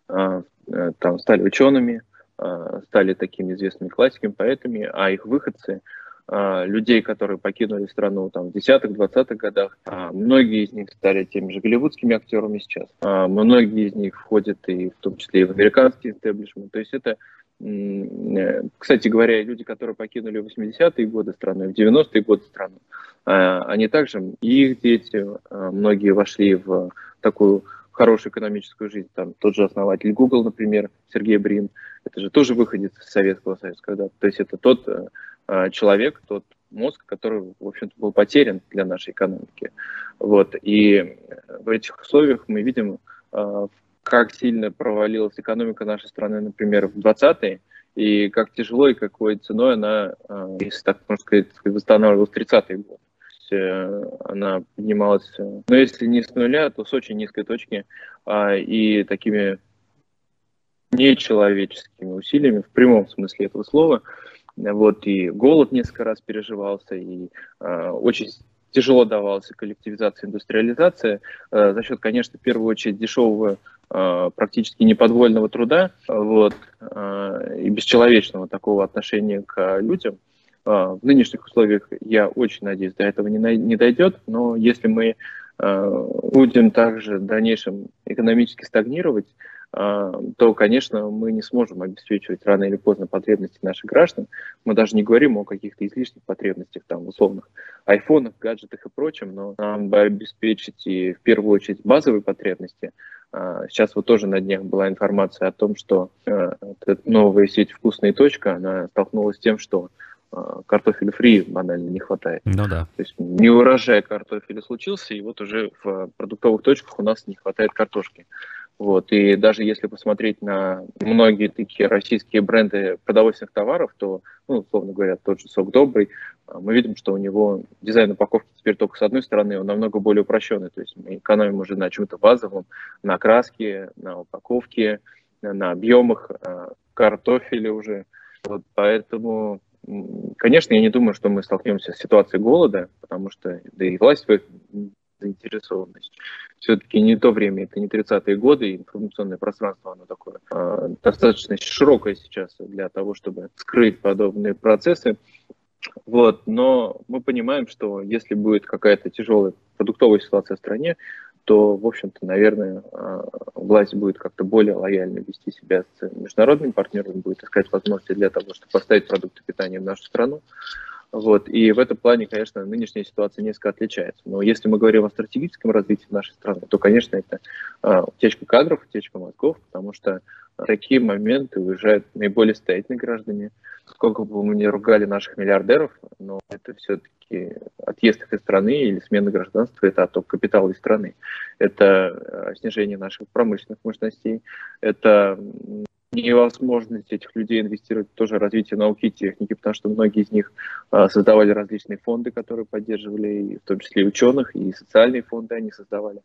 а, э, там стали учеными, а, стали такими известными классиками, поэтами, а их выходцы, людей, которые покинули страну там, в 10-20-х годах, многие из них стали теми же голливудскими актерами сейчас, многие из них входят и в том числе и в американский истеблишмент, то есть это кстати говоря, люди, которые покинули в 80-е годы страну, в 90-е годы страну, а, они также, и их дети, а, многие вошли в такую хорошую экономическую жизнь. Там тот же основатель Google, например, Сергей Брин, это же тоже выходец из Советского Союза. Когда, то есть это тот э, человек, тот мозг, который, в общем-то, был потерян для нашей экономики. Вот. И в этих условиях мы видим, э, как сильно провалилась экономика нашей страны, например, в 20-е, и как тяжело и какой ценой она, э, если так можно сказать, восстанавливалась в 30-е годы. Э, она поднималась, ну, если не с нуля, то с очень низкой точки, а, и такими нечеловеческими усилиями, в прямом смысле этого слова, вот, и голод несколько раз переживался, и э, очень тяжело давалась коллективизация, индустриализация э, за счет, конечно, в первую очередь дешевого э, практически неподвольного труда вот, э, и бесчеловечного такого отношения к людям. Э, в нынешних условиях, я очень надеюсь, до этого не, не дойдет, но если мы э, будем также в дальнейшем экономически стагнировать, то, конечно, мы не сможем обеспечивать рано или поздно потребности наших граждан. Мы даже не говорим о каких-то излишних потребностях, там, условных айфонах, гаджетах и прочем, но нам бы обеспечить и в первую очередь базовые потребности. А, сейчас вот тоже на днях была информация о том, что э, новая сеть «Вкусная точка», она столкнулась с тем, что а, картофеля фри банально не хватает. Ну да. То есть не урожай картофеля случился, и вот уже в продуктовых точках у нас не хватает картошки. Вот. И даже если посмотреть на многие такие российские бренды продовольственных товаров, то, ну, условно говоря, тот же «Сок Добрый», а, мы видим, что у него дизайн упаковки теперь только с одной стороны, он намного более упрощенный. То есть мы экономим уже на чем-то базовом, на краске, на упаковке, на объемах а, картофеля уже. Вот поэтому Конечно, я не думаю, что мы столкнемся с ситуацией голода, потому что да и власть заинтересованность. Все-таки не то время, это не 30-е годы, информационное пространство, оно такое э, достаточно широкое сейчас для того, чтобы скрыть подобные процессы. Вот, но мы понимаем, что если будет какая-то тяжелая продуктовая ситуация в стране, то, в общем-то, наверное, а, власть будет как-то более лояльно вести себя с международными партнерами, будет искать возможности для того, чтобы поставить продукты питания в нашу страну. Вот. И в этом плане, конечно, нынешняя ситуация несколько отличается. Но если мы говорим о стратегическом развитии нашей страны, то, конечно, это э, утечка кадров, утечка мозгов, потому что такие моменты уезжают наиболее состоятельные граждане. Сколько бы мы ни ругали наших миллиардеров, но это все-таки отъезд из страны или смена гражданства, это отток капитала из страны. Это снижение наших промышленных мощностей, это невозможность этих людей инвестировать в тоже развитие науки и техники, потому что многие из них а, создавали различные фонды, которые поддерживали, в том числе и ученых, и социальные фонды они создавали.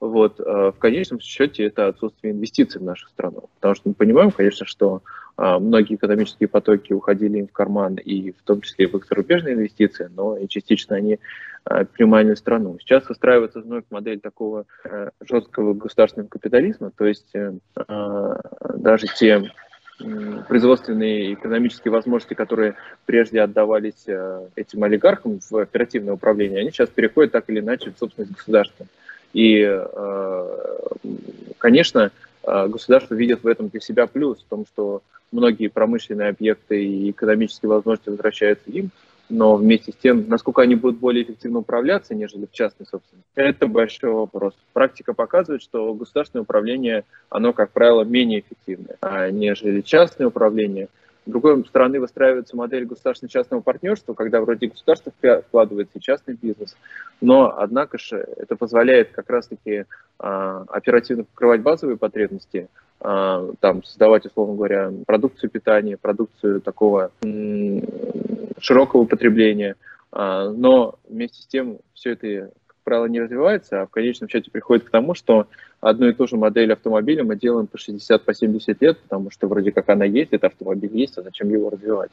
Вот. А, в конечном счете это отсутствие инвестиций в нашу страну. Потому что мы понимаем, конечно, что а, многие экономические потоки уходили им в карман, и в том числе в их зарубежные инвестиции, но и частично они а, принимали страну. Сейчас устраивается вновь модель такого жесткого государственного капитализма, то есть э, даже те производственные и экономические возможности, которые прежде отдавались э, этим олигархам в оперативное управление, они сейчас переходят так или иначе в собственность государства. И, э, конечно, э, государство видит в этом для себя плюс, в том, что многие промышленные объекты и экономические возможности возвращаются им, но вместе с тем, насколько они будут более эффективно управляться, нежели в частной собственности, это большой вопрос. Практика показывает, что государственное управление, оно, как правило, менее эффективное, а нежели частное управление – с другой стороны, выстраивается модель государственно-частного партнерства, когда вроде государство вкладывается и частный бизнес, но, однако же, это позволяет как раз-таки а, оперативно покрывать базовые потребности, а, там, создавать, условно говоря, продукцию питания, продукцию такого широкого потребления, а, но вместе с тем все это правило, не развивается, а в конечном счете приходит к тому, что одну и ту же модель автомобиля мы делаем по 60, по 70 лет, потому что вроде как она есть, этот автомобиль есть, а зачем его развивать?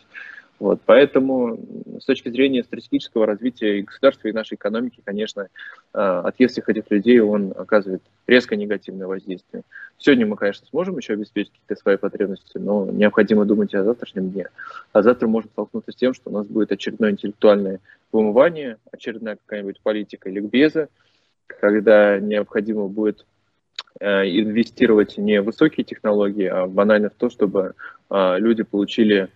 Вот, поэтому с точки зрения стратегического развития и государства, и нашей экономики, конечно, а, отъезд всех этих людей, он оказывает резко негативное воздействие. Сегодня мы, конечно, сможем еще обеспечить какие-то свои потребности, но необходимо думать о завтрашнем дне. А завтра можно столкнуться с тем, что у нас будет очередное интеллектуальное вымывание, очередная какая-нибудь политика ликбеза, когда необходимо будет э, инвестировать не в высокие технологии, а банально в то, чтобы а, люди получили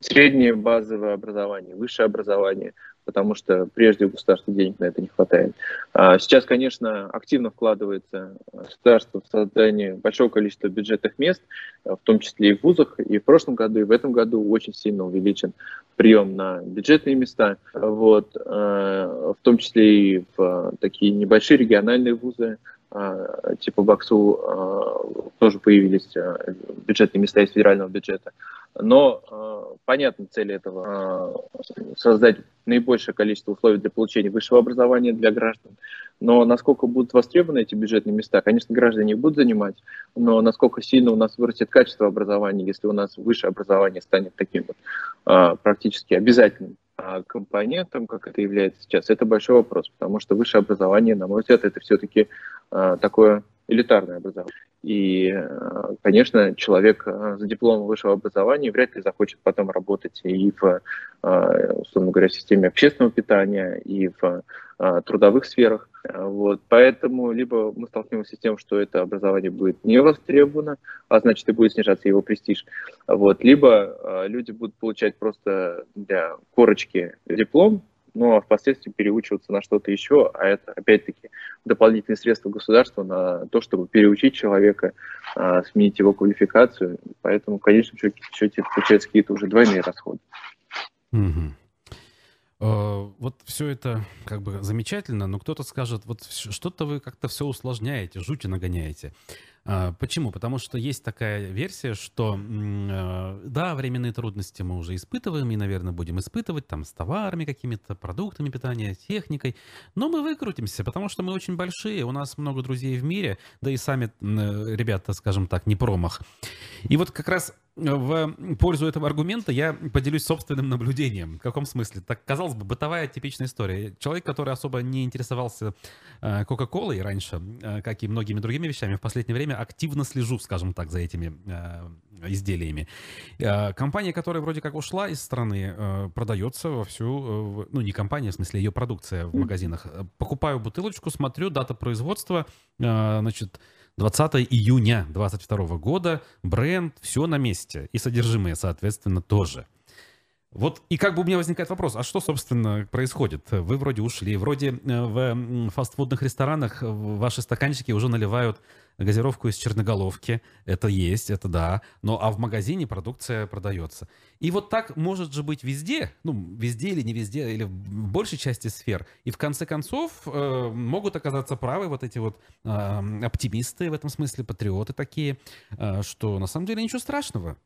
среднее базовое образование, высшее образование, потому что прежде у государства денег на это не хватает. А сейчас, конечно, активно вкладывается государство в создание большого количества бюджетных мест, в том числе и в вузах, и в прошлом году, и в этом году очень сильно увеличен прием на бюджетные места, вот, в том числе и в такие небольшие региональные вузы, типа БАКСу тоже появились бюджетные места из федерального бюджета. Но понятна цель этого создать наибольшее количество условий для получения высшего образования для граждан. Но насколько будут востребованы эти бюджетные места, конечно, граждане их будут занимать, но насколько сильно у нас вырастет качество образования, если у нас высшее образование станет таким вот, практически обязательным а компонентом, как это является сейчас, это большой вопрос, потому что высшее образование, на мой взгляд, это все-таки а, такое элитарное образование. И, а, конечно, человек за дипломом высшего образования вряд ли захочет потом работать и в, условно говоря, системе общественного питания, и в трудовых сферах. Вот. Поэтому либо мы столкнемся с тем, что это образование будет не востребовано, а значит и будет снижаться его престиж. Вот. Либо э, люди будут получать просто для корочки диплом, но впоследствии переучиваться на что-то еще, а это, опять-таки, дополнительные средства государства на то, чтобы переучить человека, э, сменить его квалификацию. Поэтому, конечно, в счете получаются какие-то уже двойные расходы. Э, вот все это как бы замечательно, но кто-то скажет, вот что-то вы как-то все усложняете, жути нагоняете. А, почему? Потому что есть такая версия, что э, да, временные трудности мы уже испытываем и, наверное, будем испытывать там с товарами какими-то, продуктами питания, техникой, но мы выкрутимся, потому что мы очень большие, у нас много друзей в мире, да и сами э, ребята, скажем так, не промах. И вот как раз в пользу этого аргумента я поделюсь собственным наблюдением. В каком смысле? Так, казалось бы, бытовая типичная история. Человек, который особо не интересовался э, Кока-Колой раньше, э, как и многими другими вещами, в последнее время активно слежу, скажем так, за этими э, изделиями. Компания, которая вроде как ушла из страны, продается во всю... Ну, не компания, в смысле, ее продукция в магазинах. Покупаю бутылочку, смотрю, дата производства, значит, 20 июня 2022 года, бренд, все на месте. И содержимое, соответственно, тоже. Вот и как бы у меня возникает вопрос, а что, собственно, происходит? Вы вроде ушли, вроде э, в фастфудных ресторанах ваши стаканчики уже наливают газировку из черноголовки. Это есть, это да. Но а в магазине продукция продается. И вот так может же быть везде, ну, везде или не везде, или в большей части сфер. И в конце концов э, могут оказаться правы вот эти вот э, оптимисты в этом смысле, патриоты такие, э, что на самом деле ничего страшного.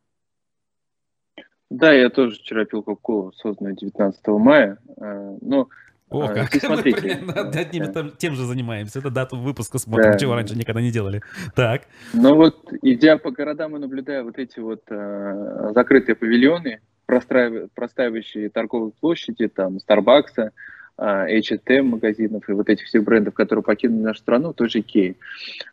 Да, я тоже вчера пил Кока-Колу, созданную 19 мая. Э, но о, а, как. Смотрите. Мы одним и тем же занимаемся. Это дату выпуска смотрим, да. чего раньше никогда не делали. Так. Ну вот, идя по городам и наблюдая вот эти вот э, закрытые павильоны, простраивающие торговые площади, там, Старбакса, H&M магазинов и вот этих всех брендов, которые покинули нашу страну, тоже Икеи.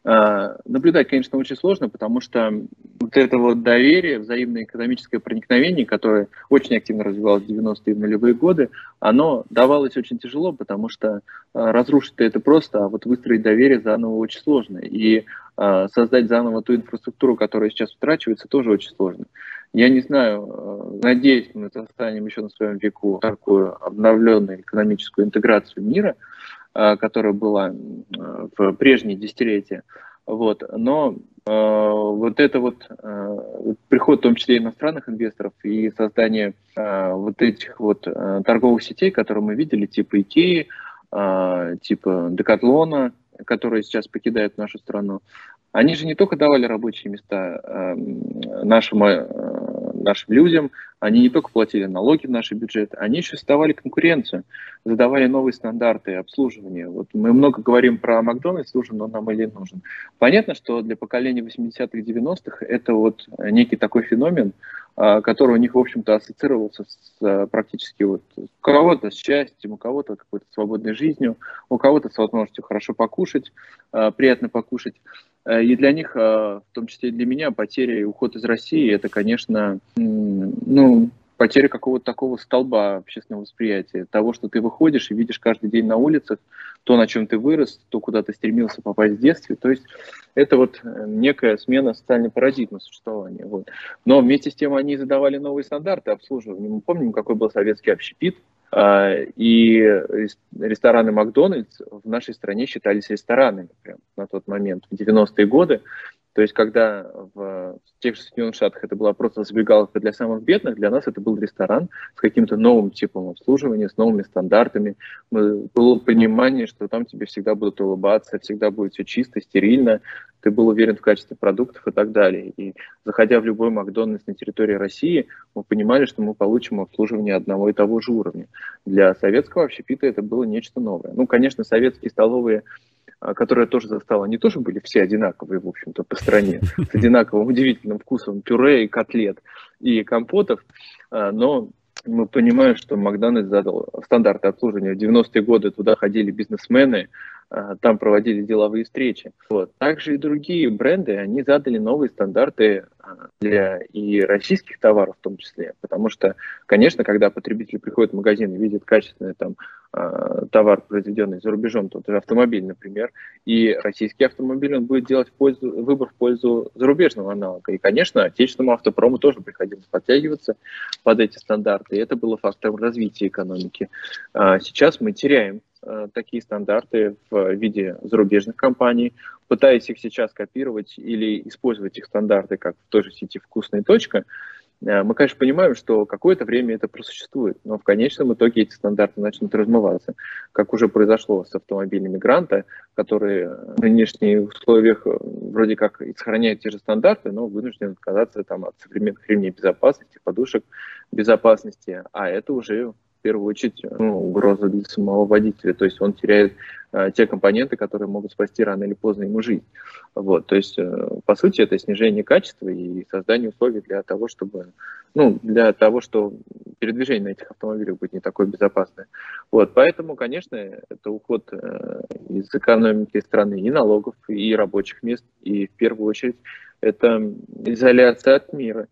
А, наблюдать, конечно, очень сложно, потому что вот это вот доверие, взаимное экономическое проникновение, которое очень активно развивалось в 90-е и нулевые годы, оно давалось очень тяжело, потому что а, разрушить это просто, а вот выстроить доверие заново очень сложно. И создать заново ту инфраструктуру, которая сейчас утрачивается, тоже очень сложно. Я не знаю, э, надеюсь, мы застанем еще на своем веку такую обновленную экономическую интеграцию мира, э, которая была в прежние десятилетия. Вот. Но э, вот это вот э, приход, в том числе иностранных инвесторов и создание э, вот этих вот э, торговых сетей, которые мы видели, типа Икеи, э, типа Декатлона, которые сейчас покидают нашу страну, они же не только давали рабочие места э, нашим, э, нашим людям, они не только платили налоги в наш бюджет, они еще создавали конкуренцию, задавали новые стандарты обслуживания. Вот мы много говорим про Макдональдс, нужен он нам или нужен. Понятно, что для поколения 80-х, 90-х это вот некий такой феномен, э, который у них, в общем-то, ассоциировался с практически вот у кого-то с счастьем, у кого-то какой-то свободной жизнью, у кого-то с возможностью хорошо покушать, приятно покушать. Э, и для них, э, в том числе и для меня, потеря и уход из России, это, конечно, ну, потеря какого-то такого столба общественного восприятия, того, что ты выходишь и видишь каждый день на улицах, то, на чем ты вырос, то, куда ты стремился попасть в детстве. То есть это вот э, некая смена социальной парадигмы существования. Вот. Но вместе с тем они задавали новые стандарты обслуживания. Мы помним, какой был советский общепит, и рестораны Макдональдс в нашей стране считались ресторанами прям на тот момент, в 90-е годы. То есть, когда в тех же Соединенных Штатах это была просто забегаловка для самых бедных, для нас это был ресторан с каким-то новым типом обслуживания, с новыми стандартами. Было понимание, что там тебе всегда будут улыбаться, всегда будет все чисто, стерильно, ты был уверен в качестве продуктов и так далее. И заходя в любой Макдональдс на территории России, мы понимали, что мы получим обслуживание одного и того же уровня. Для советского общепита это было нечто новое. Ну, конечно, советские столовые которая тоже застала, они тоже были все одинаковые, в общем-то, по стране, с одинаковым удивительным вкусом пюре и котлет и компотов, а, но мы понимаем, что Макдональдс задал стандарты обслуживания. В 90-е годы туда ходили бизнесмены, а, там проводили деловые встречи. Вот. Также и другие бренды, они задали новые стандарты а, для и российских товаров в том числе. Потому что, конечно, когда потребитель приходит в магазин и видит качественный там, а, товар, произведенный за рубежом, тот же автомобиль, например, и российский автомобиль, он будет делать пользу, выбор в пользу зарубежного аналога. И, конечно, отечественному автопрому тоже приходилось подтягиваться под эти стандарты. И это было фактором развития экономики. Сейчас мы теряем Э, такие стандарты в виде зарубежных компаний, пытаясь их сейчас копировать или использовать их стандарты, как в той же сети «Вкусная точка», э, мы, конечно, понимаем, что какое-то время это просуществует, но в конечном итоге эти стандарты начнут размываться, как уже произошло с автомобилями Гранта, которые в нынешних условиях э, вроде как и сохраняют те же стандарты, но вынуждены отказаться там, от современных ремней безопасности, подушек безопасности, а это уже в первую очередь ну, угроза для самого водителя. То есть он теряет э, те компоненты, которые могут спасти рано или поздно ему жизнь. Вот, то есть, э, по сути, это снижение качества и создание условий для того, чтобы, ну, для того, что передвижение на этих автомобилях будет не такое безопасное. Вот, поэтому, конечно, это уход э, из экономики страны и налогов, и рабочих мест, и в первую очередь это изоляция от мира.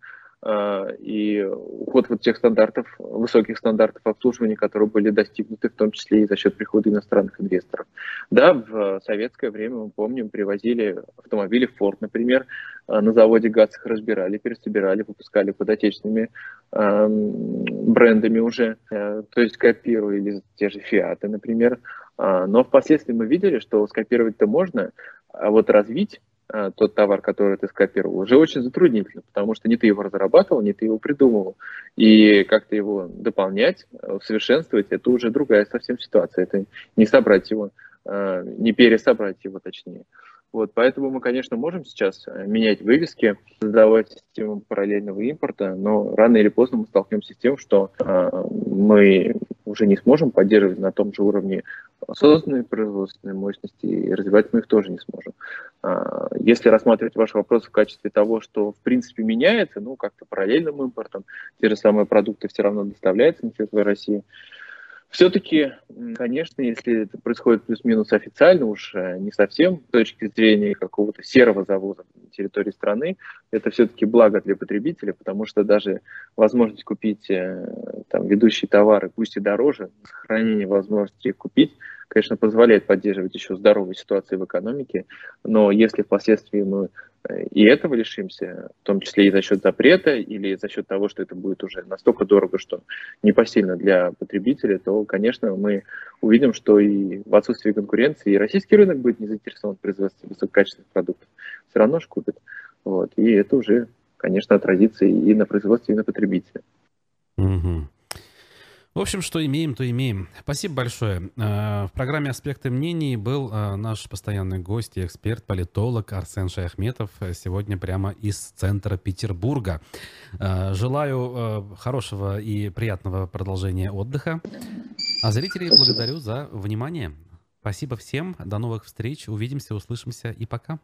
А, и уход вот тех стандартов, высоких стандартов обслуживания, которые были достигнуты в том числе и за счет прихода иностранных инвесторов. Да, в советское время, мы помним, привозили автомобили Ford, например, а, на заводе ГАЦ их разбирали, пересобирали, выпускали под отечественными э, брендами уже, э, то есть копировали те же Фиаты, например. Э, но впоследствии мы видели, что скопировать-то можно, а вот развить а, тот товар, который ты скопировал, уже очень затруднительно, потому что не ты его разрабатывал, не ты его придумывал. И как-то его дополнять, усовершенствовать, это уже другая совсем ситуация. Это не собрать его, а, не пересобрать его точнее. Вот, поэтому мы, конечно, можем сейчас э, менять вывески, создавать систему параллельного импорта, но рано или поздно мы столкнемся с тем, что э, мы уже не сможем поддерживать на том же уровне созданные производственные мощности, и развивать мы их тоже не сможем. Э, если рассматривать ваш вопрос в качестве того, что в принципе меняется, ну, как-то параллельным импортом, те же самые продукты все равно доставляются на территорию России, все-таки, конечно, если это происходит плюс-минус официально, уж э, не совсем с точки зрения какого-то серого завоза на территории страны, это все-таки благо для потребителя, потому что даже возможность купить э, там, ведущие товары, пусть и дороже, сохранение возможности их купить, конечно, позволяет поддерживать еще здоровую ситуацию в экономике, но если впоследствии мы и этого лишимся, в том числе и за счет запрета или за счет того, что это будет уже настолько дорого, что непосильно для потребителя, то, конечно, мы увидим, что и в отсутствии конкуренции и российский рынок будет не заинтересован в производстве высококачественных продуктов. Все равно же купит. Вот. И это уже, конечно, отразится и на производстве, и на потребителе. Угу. В общем, что имеем, то имеем. Спасибо большое. Э, в программе «Аспекты мнений» был э, наш постоянный гость и эксперт, политолог Арсен Шаяхметов, э, сегодня прямо из центра Петербурга. Желаю хорошего и приятного продолжения отдыха. А зрителей благодарю за внимание. Спасибо всем. До новых встреч. Увидимся, услышимся и пока.